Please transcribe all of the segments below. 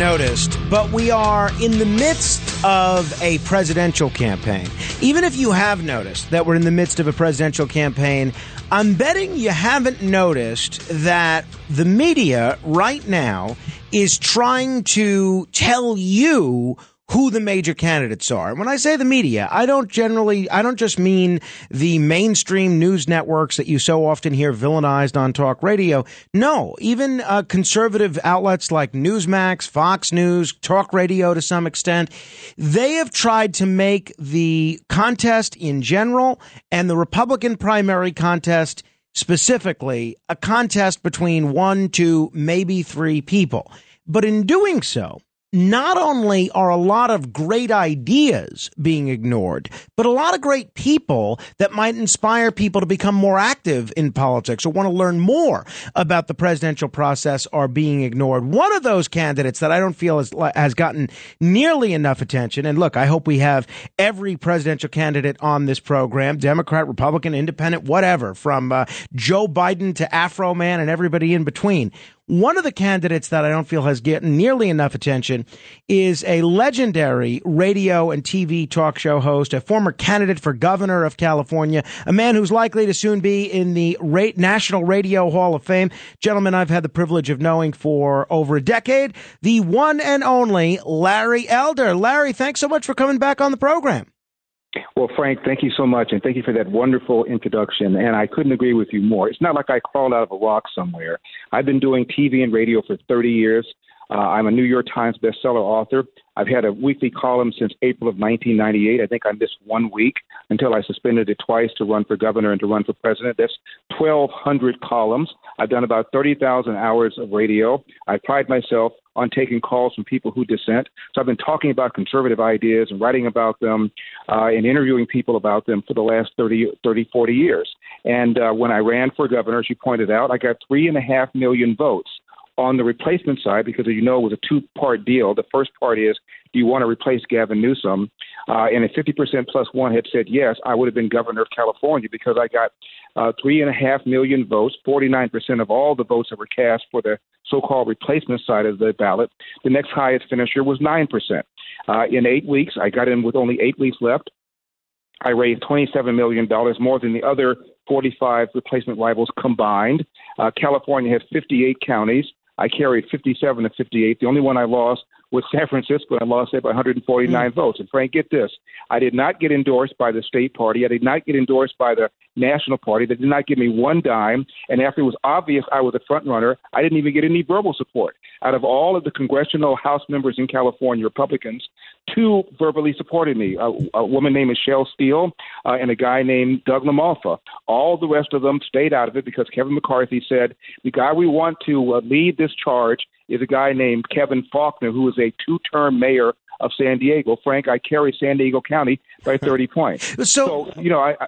Noticed, but we are in the midst of a presidential campaign. Even if you have noticed that we're in the midst of a presidential campaign, I'm betting you haven't noticed that the media right now is trying to tell you who the major candidates are. When I say the media, I don't generally, I don't just mean the mainstream news networks that you so often hear villainized on talk radio. No, even uh, conservative outlets like Newsmax, Fox News, talk radio to some extent, they have tried to make the contest in general and the Republican primary contest specifically a contest between one, two, maybe three people. But in doing so, not only are a lot of great ideas being ignored, but a lot of great people that might inspire people to become more active in politics or want to learn more about the presidential process are being ignored. One of those candidates that I don't feel has, has gotten nearly enough attention, and look, I hope we have every presidential candidate on this program, Democrat, Republican, Independent, whatever, from uh, Joe Biden to Afroman and everybody in between. One of the candidates that I don't feel has gotten nearly enough attention is a legendary radio and TV talk show host, a former candidate for governor of California, a man who's likely to soon be in the National Radio Hall of Fame. Gentlemen, I've had the privilege of knowing for over a decade, the one and only Larry Elder. Larry, thanks so much for coming back on the program. Well, Frank, thank you so much, and thank you for that wonderful introduction. And I couldn't agree with you more. It's not like I crawled out of a rock somewhere. I've been doing TV and radio for 30 years. Uh, I'm a New York Times bestseller author. I've had a weekly column since April of 1998. I think I missed one week until I suspended it twice to run for governor and to run for president. That's 1,200 columns. I've done about 30,000 hours of radio. I pride myself on taking calls from people who dissent. So I've been talking about conservative ideas and writing about them uh, and interviewing people about them for the last 30, 30 40 years. And uh, when I ran for governor, as you pointed out, I got three and a half million votes on the replacement side, because you know, it was a two part deal. The first part is, do you want to replace Gavin Newsom? Uh, and if 50% plus one had said yes, I would have been governor of California because I got uh, three and a half million votes, 49% of all the votes that were cast for the so called replacement side of the ballot. The next highest finisher was 9%. Uh, in eight weeks, I got in with only eight weeks left. I raised $27 million, more than the other 45 replacement rivals combined. Uh, California has 58 counties. I carried 57 to 58. The only one I lost was San Francisco. I lost it by 149 mm. votes. And Frank, get this: I did not get endorsed by the state party. I did not get endorsed by the national party. They did not give me one dime. And after it was obvious I was a front runner, I didn't even get any verbal support. Out of all of the congressional House members in California, Republicans, two verbally supported me: a, a woman named Michelle Steel uh, and a guy named Doug LaMalfa. All the rest of them stayed out of it because Kevin McCarthy said the guy we want to uh, lead this charge is a guy named Kevin Faulconer, who is a two-term mayor of San Diego. Frank, I carry San Diego County by 30 points. So, so you know, I, I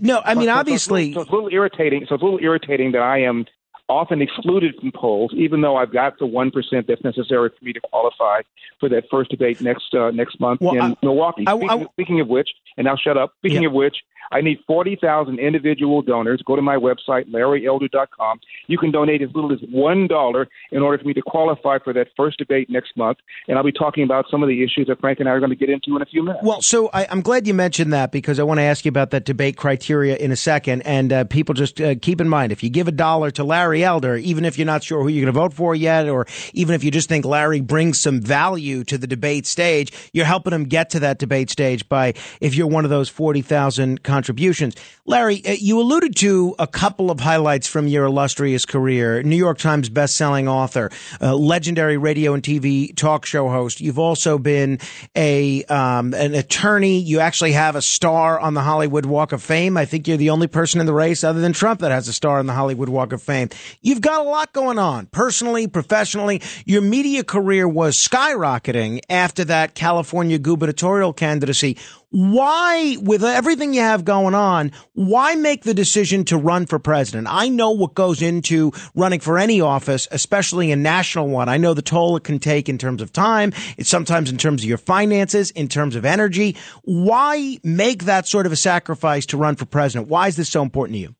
no, I mean, so, obviously, so, so, it's a little irritating. So it's a little irritating that I am often excluded from polls, even though I've got the one percent that's necessary for me to qualify for that first debate next uh, next month well, in I, Milwaukee. I, speaking, speaking, of which, and I'll shut up. Speaking yeah. of which, I need 40,000 individual donors. Go to my website, larryelder.com. You can donate as little as $1 in order for me to qualify for that first debate next month. And I'll be talking about some of the issues that Frank and I are going to get into in a few minutes. Well, so I, am glad you mentioned that because I want to ask you about that debate criteria in a second. And uh, people just uh, keep in mind if you give a dollar to Larry Elder, even if you're not sure who you're going to vote for yet, or even if you just think Larry brings some value to the debate stage, you're helping him get to that debate stage by if you're one of those 40,000 contributions. Larry, uh, you alluded to a couple of highlights from your illustrious career. New York Times best-selling author, uh, legendary radio and TV talk show host. You've also been a um, an attorney. You actually have a star on the Hollywood Walk of Fame. I think you're the only person in the race other than Trump that has a star on the Hollywood Walk of Fame. You've got a lot going on personally, professionally. Your media career was skyrocketing after that California gubernatorial candidacy. Why, with everything you have going on, why make the decision to run for president? I know what goes into running for any office, especially a national one. I know the toll it can take in terms of time. It's sometimes in terms of your finances, in terms of energy. Why make that sort of a sacrifice to run for president? Why is this so important to you?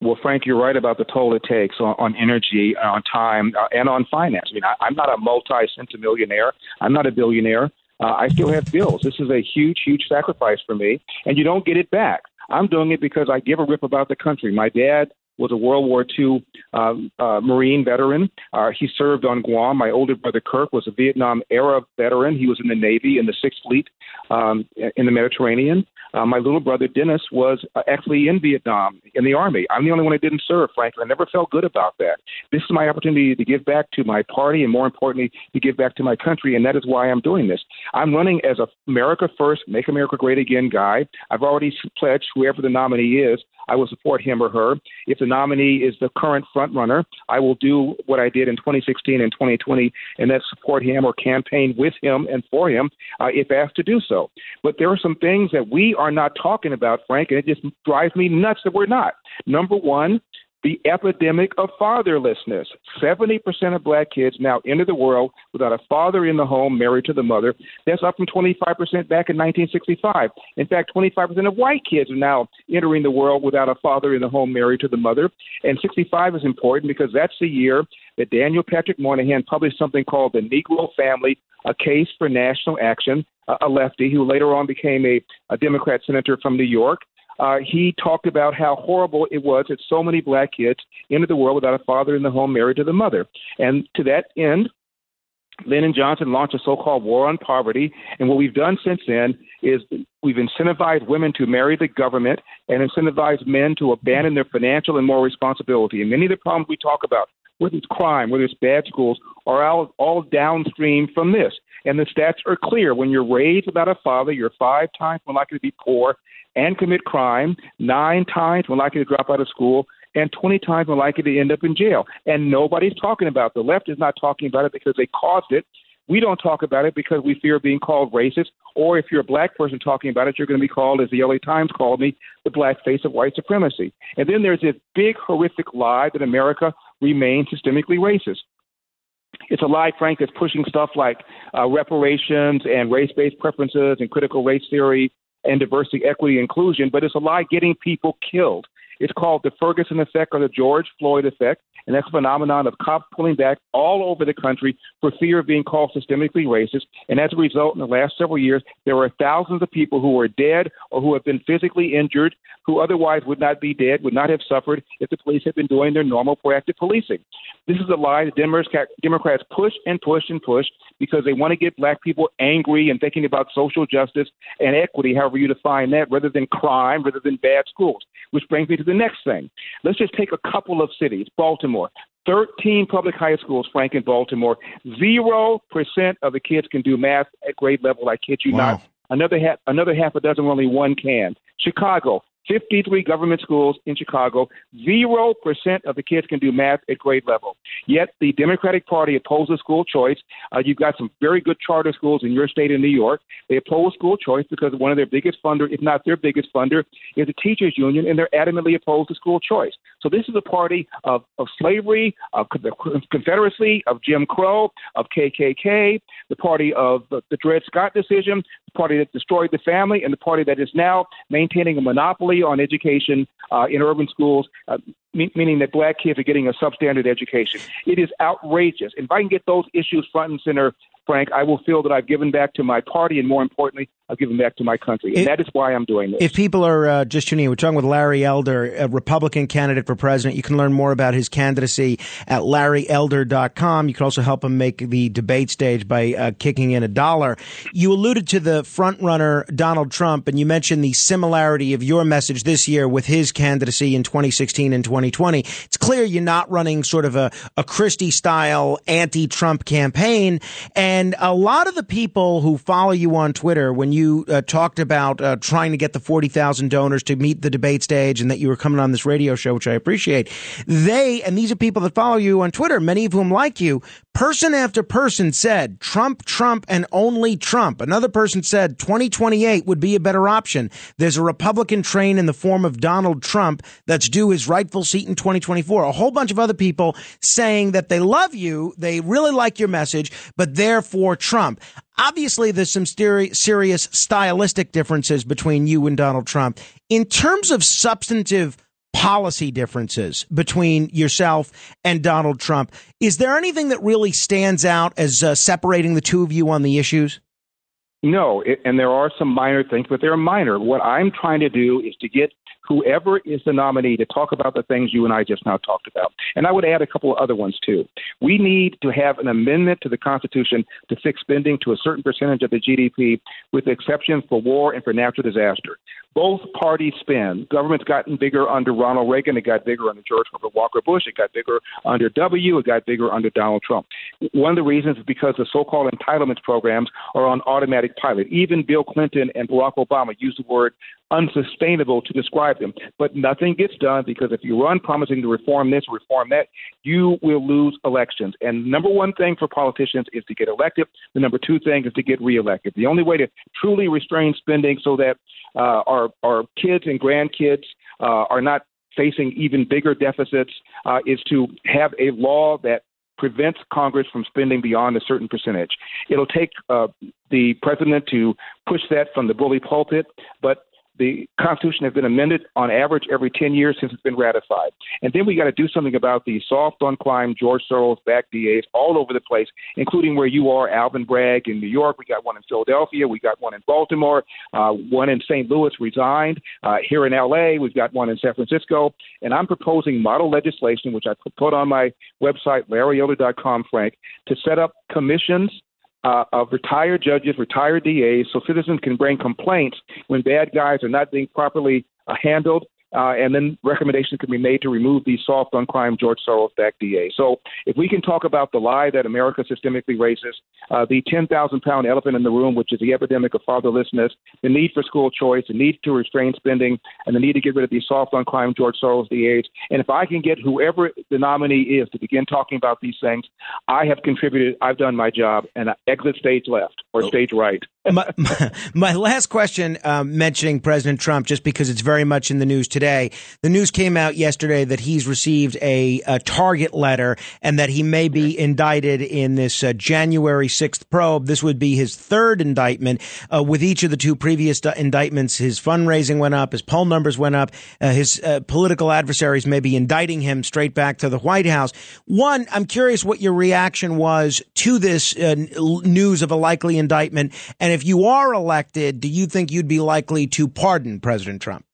Well, Frank, you're right about the toll it takes on, on energy, on time, uh, and on finance. I mean, I, I'm not a multi-centimillionaire. I'm not a billionaire. Uh, I still have bills. This is a huge, huge sacrifice for me, and you don't get it back. I'm doing it because I give a rip about the country. My dad was a World War II um, uh, Marine veteran. Uh, he served on Guam. My older brother Kirk was a Vietnam era veteran. He was in the Navy in the Sixth Fleet um, in the Mediterranean. Uh, my little brother Dennis was uh, actually in Vietnam in the Army. I'm the only one that didn't serve, frankly. I never felt good about that. This is my opportunity to give back to my party and, more importantly, to give back to my country, and that is why I'm doing this. I'm running as a America First, Make America Great Again guy. I've already pledged whoever the nominee is I will support him or her. If the nominee is the current front runner, I will do what I did in 2016 and 2020, and that's support him or campaign with him and for him uh, if asked to do so. But there are some things that we are not talking about, Frank, and it just drives me nuts that we're not. Number one, the epidemic of fatherlessness. 70% of black kids now enter the world without a father in the home, married to the mother. That's up from 25% back in 1965. In fact, 25% of white kids are now entering the world without a father in the home, married to the mother. And 65 is important because that's the year that Daniel Patrick Moynihan published something called The Negro Family, a case for national action, a lefty who later on became a, a Democrat senator from New York uh, he talked about how horrible it was that so many black kids entered the world without a father in the home married to the mother. And to that end, Lyndon Johnson launched a so called war on poverty. And what we've done since then is we've incentivized women to marry the government and incentivized men to abandon their financial and moral responsibility. And many of the problems we talk about, whether it's crime, whether it's bad schools, are all, all downstream from this. And the stats are clear. When you're raised without a father, you're five times more likely to be poor and commit crime, nine times more likely to drop out of school, and 20 times more likely to end up in jail. And nobody's talking about it. The left is not talking about it because they caused it. We don't talk about it because we fear being called racist, or if you're a black person talking about it, you're going to be called, as the LA Times called me, the black face of white supremacy. And then there's this big, horrific lie that America remains systemically racist. It's a lie, Frank, that's pushing stuff like uh, reparations and race based preferences and critical race theory and diversity, equity, inclusion, but it's a lie getting people killed. It's called the Ferguson effect or the George Floyd effect, and that's a phenomenon of cops pulling back all over the country for fear of being called systemically racist. And as a result, in the last several years, there were thousands of people who were dead or who have been physically injured who otherwise would not be dead, would not have suffered if the police had been doing their normal proactive policing. This is a lie that Democrats push and push and push because they want to get black people angry and thinking about social justice and equity, however you define that, rather than crime, rather than bad schools. Which brings me to the next thing. Let's just take a couple of cities. Baltimore. 13 public high schools, Frank, in Baltimore. Zero percent of the kids can do math at grade level. I kid you wow. not. Another half, another half a dozen, only one can. Chicago, 53 government schools in Chicago, 0% of the kids can do math at grade level. Yet the Democratic Party opposes school choice. Uh, you've got some very good charter schools in your state in New York. They oppose school choice because one of their biggest funder, if not their biggest funder, is the teachers union, and they're adamantly opposed to school choice. So this is a party of, of slavery, of the Confederacy, of Jim Crow, of KKK, the party of the, the Dred Scott decision, the party that destroyed the family, and the party that is now maintaining a monopoly on education uh, in urban schools, uh, meaning that black kids are getting a substandard education. It is outrageous. If I can get those issues front and center Frank, I will feel that I've given back to my party, and more importantly, I've given back to my country. And that is why I'm doing this. If people are uh, just tuning in, we're talking with Larry Elder, a Republican candidate for president. You can learn more about his candidacy at larryelder.com. You can also help him make the debate stage by uh, kicking in a dollar. You alluded to the frontrunner, Donald Trump, and you mentioned the similarity of your message this year with his candidacy in 2016 and 2020. It's clear you're not running sort of a, a Christie style anti Trump campaign. And a lot of the people who follow you on Twitter, when you uh, talked about uh, trying to get the 40,000 donors to meet the debate stage and that you were coming on this radio show, which I appreciate, they, and these are people that follow you on Twitter, many of whom like you, person after person said Trump, Trump, and only Trump. Another person said 2028 would be a better option. There's a Republican train in the form of Donald Trump that's due his rightful seat in 2024. A whole bunch of other people saying that they love you, they really like your message, but they're for Trump. Obviously, there's some serious stylistic differences between you and Donald Trump. In terms of substantive policy differences between yourself and Donald Trump, is there anything that really stands out as uh, separating the two of you on the issues? No, it, and there are some minor things, but they're minor. What I'm trying to do is to get whoever is the nominee to talk about the things you and I just now talked about. And I would add a couple of other ones too. We need to have an amendment to the Constitution to fix spending to a certain percentage of the GDP, with exceptions for war and for natural disaster. Both parties spend. Government's gotten bigger under Ronald Reagan. It got bigger under George Herbert Walker Bush. It got bigger under W. It got bigger under Donald Trump. One of the reasons is because the so-called entitlements programs are on automatic pilot. Even Bill Clinton and Barack Obama used the word unsustainable to describe them. But nothing gets done because if you run promising to reform this, reform that, you will lose elections. And number one thing for politicians is to get elected. The number two thing is to get reelected. The only way to truly restrain spending so that uh, our our kids and grandkids uh, are not facing even bigger deficits uh, is to have a law that prevents Congress from spending beyond a certain percentage. It'll take uh, the president to push that from the bully pulpit, but the Constitution has been amended on average every 10 years since it's been ratified. And then we got to do something about the soft on crime George Soros backed DAs all over the place, including where you are, Alvin Bragg in New York. We got one in Philadelphia. We got one in Baltimore. Uh, one in St. Louis resigned. Uh, here in LA, we've got one in San Francisco. And I'm proposing model legislation, which I put on my website, larryelder.com, Frank, to set up commissions uh, of retired judges, retired DAs, so citizens can bring complaints when bad guys are not being properly uh, handled uh, and then recommendations can be made to remove the soft on crime George Soros backed DA. So if we can talk about the lie that America is systemically racist, uh, the 10,000 pound elephant in the room, which is the epidemic of fatherlessness, the need for school choice, the need to restrain spending, and the need to get rid of the soft on crime George Soros DAs. And if I can get whoever the nominee is to begin talking about these things, I have contributed, I've done my job, and I exit stage left or stage right. My, my, my, last question, um, mentioning President Trump, just because it's very much in the news today. The news came out yesterday that he's received a, a target letter and that he may be indicted in this uh, January 6th probe. This would be his third indictment. Uh, with each of the two previous indictments, his fundraising went up, his poll numbers went up, uh, his uh, political adversaries may be indicting him straight back to the White House. One, I'm curious what your reaction was to this uh, news of a likely indictment and and if you are elected, do you think you'd be likely to pardon President Trump?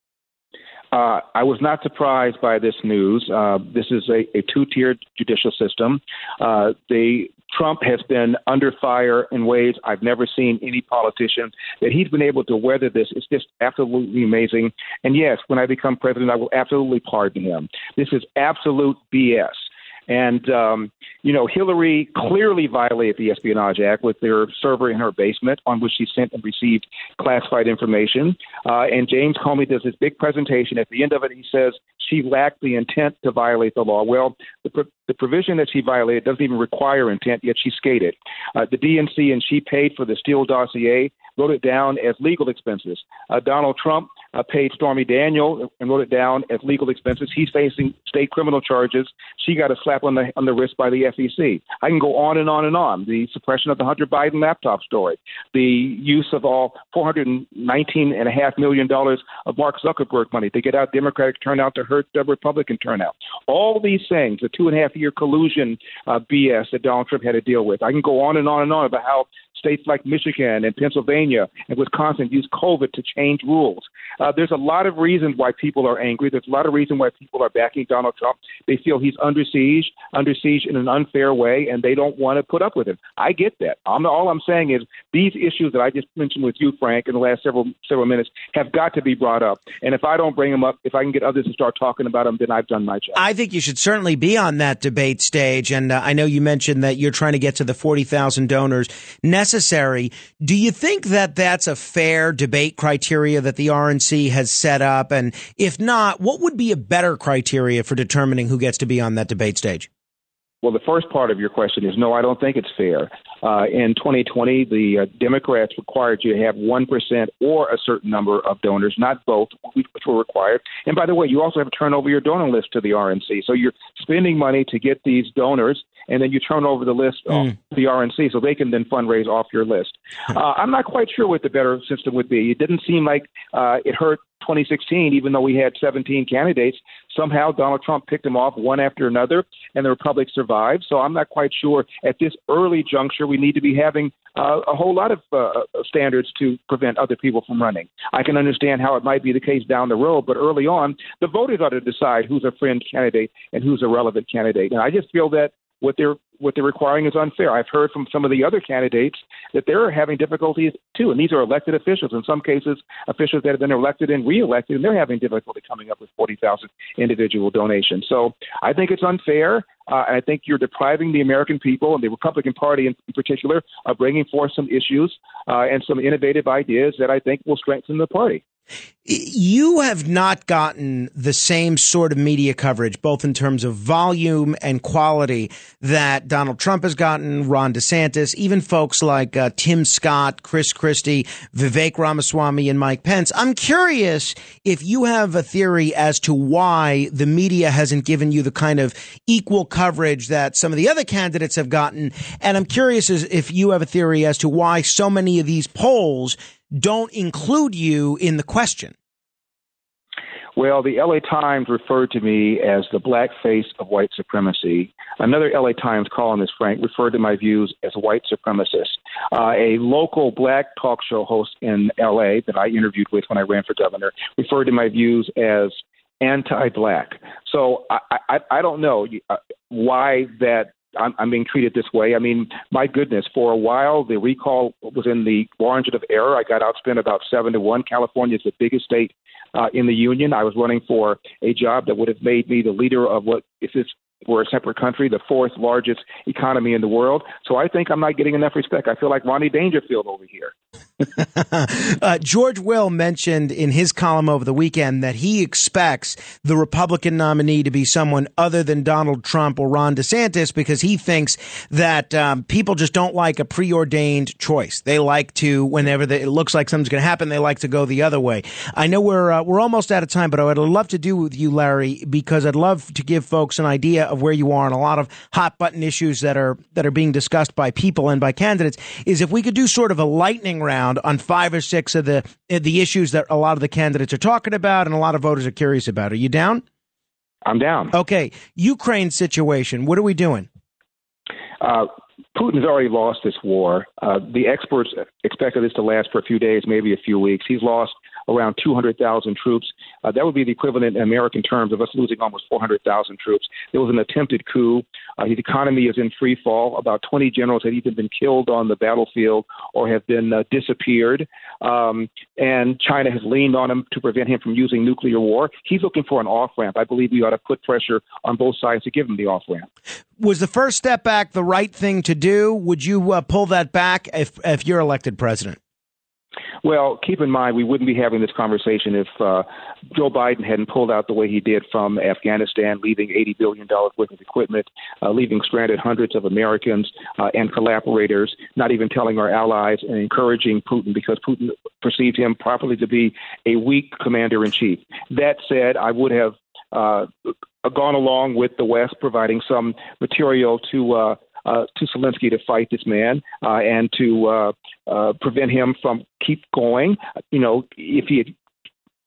Uh, I was not surprised by this news. Uh, this is a, a two-tiered judicial system. Uh, the Trump has been under fire in ways I've never seen any politician. That he's been able to weather this is just absolutely amazing. And yes, when I become president, I will absolutely pardon him. This is absolute BS. And, um, you know, Hillary clearly violated the Espionage Act with their server in her basement on which she sent and received classified information. Uh, and James Comey does this big presentation. At the end of it, he says she lacked the intent to violate the law. Well, the, pro- the provision that she violated doesn't even require intent, yet she skated. Uh, the DNC and she paid for the Steele dossier, wrote it down as legal expenses. Uh, Donald Trump uh, paid Stormy Daniel and wrote it down as legal expenses. He's facing state criminal charges. She got a slap on the on the wrist by the FEC. I can go on and on and on. The suppression of the Hunter Biden laptop story, the use of all 419 and a half million dollars of Mark Zuckerberg money to get out Democratic turnout to hurt the Republican turnout. All these things, the two and a half year collusion uh, BS that Donald Trump had to deal with. I can go on and on and on about how states like Michigan and Pennsylvania and Wisconsin use COVID to change rules. Uh, there's a lot of reasons why people are angry. There's a lot of reasons why people are backing Donald Trump. They feel he's under siege, under siege in an unfair way, and they don't want to put up with him. I get that. I'm, all I'm saying is these issues that I just mentioned with you, Frank, in the last several several minutes have got to be brought up. And if I don't bring them up, if I can get others to start talking about them, then I've done my job. I think you should certainly be on that debate stage. And uh, I know you mentioned that you're trying to get to the 40,000 donors necessary. Do you think that that's a fair debate criteria that the RNC has set up? And if not, what would be a better criteria for determining who gets to be on that debate stage? Well, the first part of your question is no, I don't think it's fair. Uh, in 2020, the uh, Democrats required you to have 1% or a certain number of donors, not both, which were required. And by the way, you also have to turn over your donor list to the RNC. So you're spending money to get these donors, and then you turn over the list mm. to the RNC so they can then fundraise off your list. Uh, I'm not quite sure what the better system would be. It didn't seem like uh, it hurt 2016, even though we had 17 candidates, somehow Donald Trump picked them off one after another, and the Republic survived. So I'm not quite sure at this early juncture we need to be having uh, a whole lot of uh, standards to prevent other people from running. I can understand how it might be the case down the road, but early on, the voters ought to decide who's a friend candidate and who's a relevant candidate. And I just feel that what they're what they're requiring is unfair. I've heard from some of the other candidates that they're having difficulties too, and these are elected officials. In some cases, officials that have been elected and reelected, and they're having difficulty coming up with forty thousand individual donations. So I think it's unfair. Uh, and I think you're depriving the American people and the Republican Party in, in particular of bringing forth some issues uh, and some innovative ideas that I think will strengthen the party. You have not gotten the same sort of media coverage, both in terms of volume and quality, that Donald Trump has gotten, Ron DeSantis, even folks like uh, Tim Scott, Chris Christie, Vivek Ramaswamy, and Mike Pence. I'm curious if you have a theory as to why the media hasn't given you the kind of equal coverage that some of the other candidates have gotten. And I'm curious if you have a theory as to why so many of these polls don't include you in the question? Well, the LA Times referred to me as the black face of white supremacy. Another LA Times columnist, Frank, referred to my views as white supremacist. Uh, a local black talk show host in LA that I interviewed with when I ran for governor referred to my views as anti-black. So I, I, I don't know uh, why that I'm, I'm being treated this way. I mean, my goodness, for a while the recall was in the margin of error. I got outspent about seven to one. California is the biggest state uh, in the union. I was running for a job that would have made me the leader of what, if this were a separate country, the fourth largest economy in the world. So I think I'm not getting enough respect. I feel like Ronnie Dangerfield over here. uh, George Will mentioned in his column over the weekend that he expects the Republican nominee to be someone other than Donald Trump or Ron DeSantis because he thinks that um, people just don't like a preordained choice. They like to, whenever the, it looks like something's going to happen, they like to go the other way. I know we're uh, we're almost out of time, but I would love to do with you, Larry, because I'd love to give folks an idea of where you are on a lot of hot button issues that are that are being discussed by people and by candidates. Is if we could do sort of a lightning round on five or six of the the issues that a lot of the candidates are talking about and a lot of voters are curious about. Are you down? I'm down. Okay, Ukraine situation. What are we doing? Uh, Putin's already lost this war. Uh, the experts expected this to last for a few days, maybe a few weeks. He's lost around 200,000 troops. Uh, that would be the equivalent in American terms of us losing almost 400,000 troops. There was an attempted coup. Uh, his economy is in free fall. About 20 generals had either been killed on the battlefield or have been uh, disappeared. Um, and China has leaned on him to prevent him from using nuclear war. He's looking for an off ramp. I believe we ought to put pressure on both sides to give him the off ramp. Was the first step back the right thing to do? Would you uh, pull that back if if you're elected president? Well, keep in mind, we wouldn't be having this conversation if uh, Joe Biden hadn't pulled out the way he did from Afghanistan, leaving $80 billion worth of equipment, uh, leaving stranded hundreds of Americans uh, and collaborators, not even telling our allies and encouraging Putin because Putin perceived him properly to be a weak commander in chief. That said, I would have uh, gone along with the West providing some material to uh, to Zelensky to fight this man uh, and to uh, uh, prevent him from keep going. You know, if he had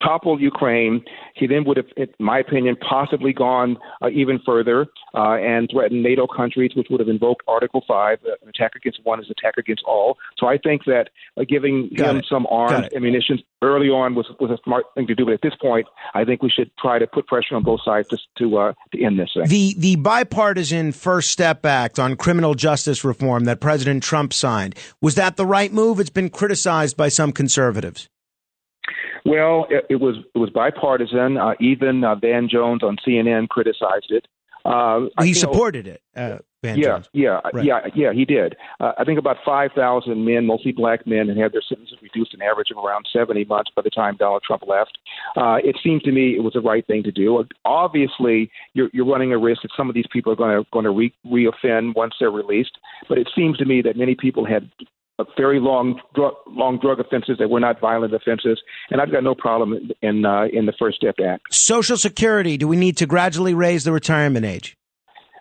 toppled Ukraine, he then would have, in my opinion, possibly gone uh, even further uh, and threatened NATO countries, which would have invoked Article 5. Uh, an attack against one is an attack against all. So I think that uh, giving Got him it. some arms, ammunition early on was, was a smart thing to do. But at this point, I think we should try to put pressure on both sides to, to, uh, to end this thing. The, the bipartisan First Step Act on criminal justice reform that President Trump signed, was that the right move? It's been criticized by some conservatives. Well, it, it was it was bipartisan. Uh, even uh, Van Jones on CNN criticized it. Uh, he supported it. Uh, Van yeah, Jones. yeah, right. yeah, yeah. He did. Uh, I think about five thousand men, mostly black men, and had their sentences reduced an average of around seventy months by the time Donald Trump left. Uh, it seemed to me it was the right thing to do. Obviously, you're, you're running a risk that some of these people are going to going to re reoffend once they're released. But it seems to me that many people had very long drug, long drug offenses that were not violent offenses, and I've got no problem in uh, in the First Step Act. Social Security. Do we need to gradually raise the retirement age?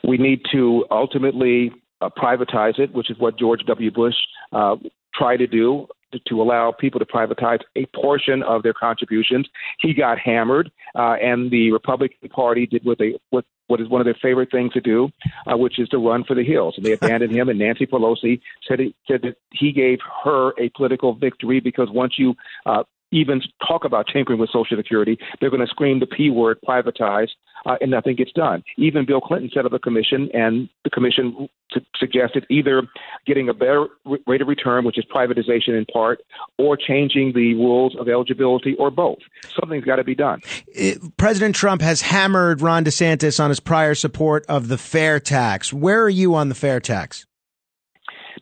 We need to ultimately uh, privatize it, which is what George W. Bush uh, tried to do to allow people to privatize a portion of their contributions. He got hammered, uh, and the Republican Party did what they what what is one of their favorite things to do, uh, which is to run for the hills. And they abandoned him. And Nancy Pelosi said, it, said that he gave her a political victory because once you uh, even talk about tinkering with Social Security, they're going to scream the P word, privatize, uh, and nothing gets done. Even Bill Clinton set up a commission, and the commission t- suggested either getting a better rate of return, which is privatization in part, or changing the rules of eligibility, or both. Something's got to be done. It, President Trump has hammered Ron DeSantis on his prior support of the fair tax. Where are you on the fair tax?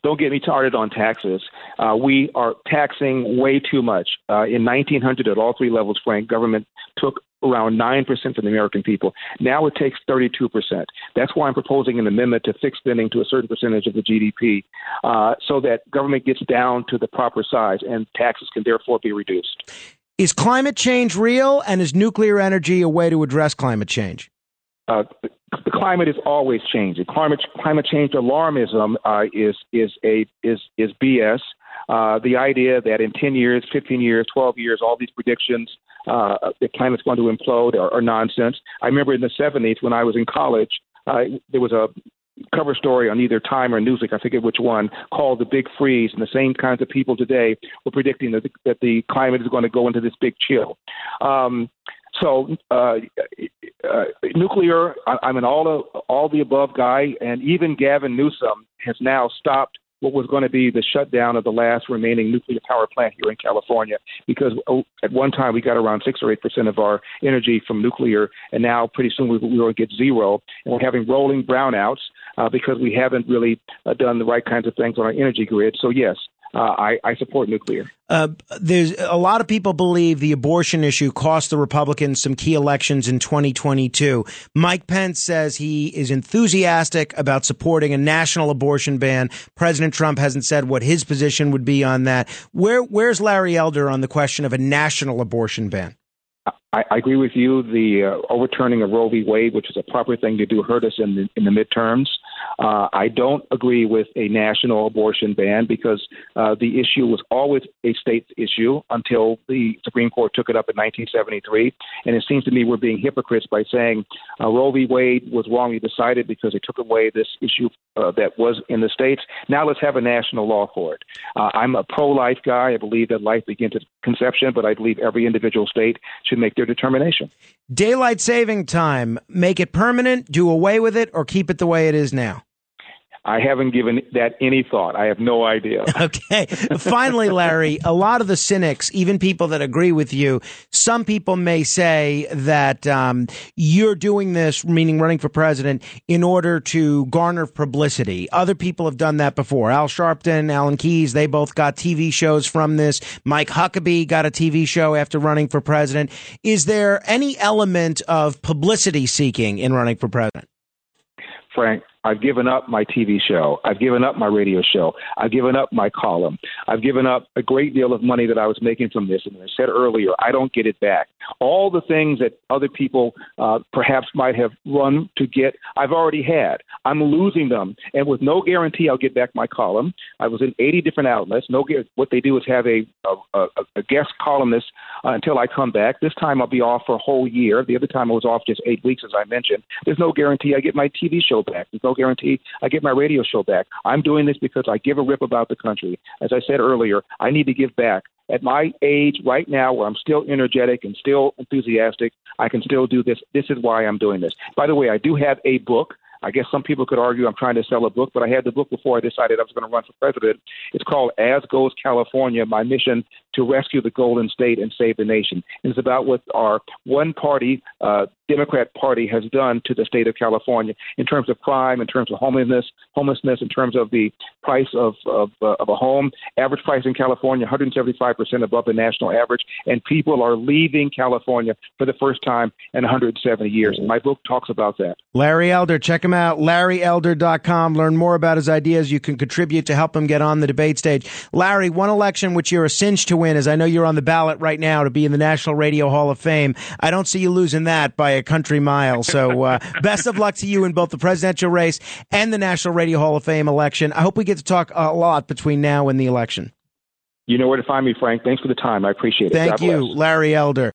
Don't get me started on taxes. Uh, we are taxing way too much. Uh, in 1900, at all three levels, Frank, government took around 9% from the American people. Now it takes 32%. That's why I'm proposing an amendment to fix spending to a certain percentage of the GDP uh, so that government gets down to the proper size and taxes can therefore be reduced. Is climate change real and is nuclear energy a way to address climate change? Uh, the climate is always changing. Climate climate change alarmism uh, is is a is is BS. Uh, the idea that in 10 years, 15 years, 12 years, all these predictions uh, the planet's going to implode are, are nonsense. I remember in the 70s when I was in college, uh, there was a cover story on either Time or Newsweek, I forget which one, called The Big Freeze. And the same kinds of people today were predicting that the, that the climate is going to go into this big chill. Um, so, uh, uh, nuclear, I, I'm an all the, all the above guy, and even Gavin Newsom has now stopped what was going to be the shutdown of the last remaining nuclear power plant here in California because oh, at one time we got around six or eight percent of our energy from nuclear, and now pretty soon we, we will get zero, and we're having rolling brownouts uh, because we haven't really uh, done the right kinds of things on our energy grid. So yes, uh, I, I, support nuclear. Uh, there's a lot of people believe the abortion issue cost the Republicans some key elections in 2022. Mike Pence says he is enthusiastic about supporting a national abortion ban. President Trump hasn't said what his position would be on that. Where, where's Larry Elder on the question of a national abortion ban? I, I agree with you. The uh, overturning of Roe v. Wade, which is a proper thing to do, hurt us in the, in the midterms. Uh, I don't agree with a national abortion ban because uh, the issue was always a state issue until the Supreme Court took it up in 1973. And it seems to me we're being hypocrites by saying uh, Roe v. Wade was wrongly decided because they took away this issue uh, that was in the states. Now let's have a national law for it. Uh, I'm a pro life guy. I believe that life begins at conception, but I believe every individual state should make their determination. Daylight saving time, make it permanent, do away with it, or keep it the way it is now? I haven't given that any thought. I have no idea. okay. Finally, Larry, a lot of the cynics, even people that agree with you, some people may say that um, you're doing this, meaning running for president, in order to garner publicity. Other people have done that before. Al Sharpton, Alan Keyes, they both got TV shows from this. Mike Huckabee got a TV show after running for president. Is there any element of publicity seeking in running for president? Frank, I've given up my TV show. I've given up my radio show. I've given up my column. I've given up a great deal of money that I was making from this. And I said earlier, I don't get it back. All the things that other people uh, perhaps might have run to get, I've already had. I'm losing them, and with no guarantee I'll get back my column. I was in 80 different outlets. No, what they do is have a a, a guest columnist uh, until I come back. This time I'll be off for a whole year. The other time I was off just eight weeks, as I mentioned. There's no guarantee I get my TV show back. There's no guarantee I get my radio show back. I'm doing this because I give a rip about the country. As I said earlier, I need to give back at my age right now where I'm still energetic and still enthusiastic, I can still do this. This is why I'm doing this. By the way, I do have a book. I guess some people could argue I'm trying to sell a book, but I had the book before I decided I was going to run for president. It's called As Goes California My Mission to Rescue the Golden State and Save the Nation. And it's about what our one party uh, Democrat Party has done to the state of California in terms of crime, in terms of homelessness, homelessness, in terms of the price of of, uh, of a home. Average price in California, 175 percent above the national average, and people are leaving California for the first time in 170 years. And my book talks about that. Larry Elder, check him out, LarryElder.com. Learn more about his ideas. You can contribute to help him get on the debate stage. Larry, one election which you're a cinch to win, as I know you're on the ballot right now to be in the National Radio Hall of Fame. I don't see you losing that by a country mile. So uh, best of luck to you in both the presidential race and the National Radio Hall of Fame election. I hope we get to talk a lot between now and the election. You know where to find me, Frank. Thanks for the time. I appreciate it. Thank God you, bless. Larry Elder.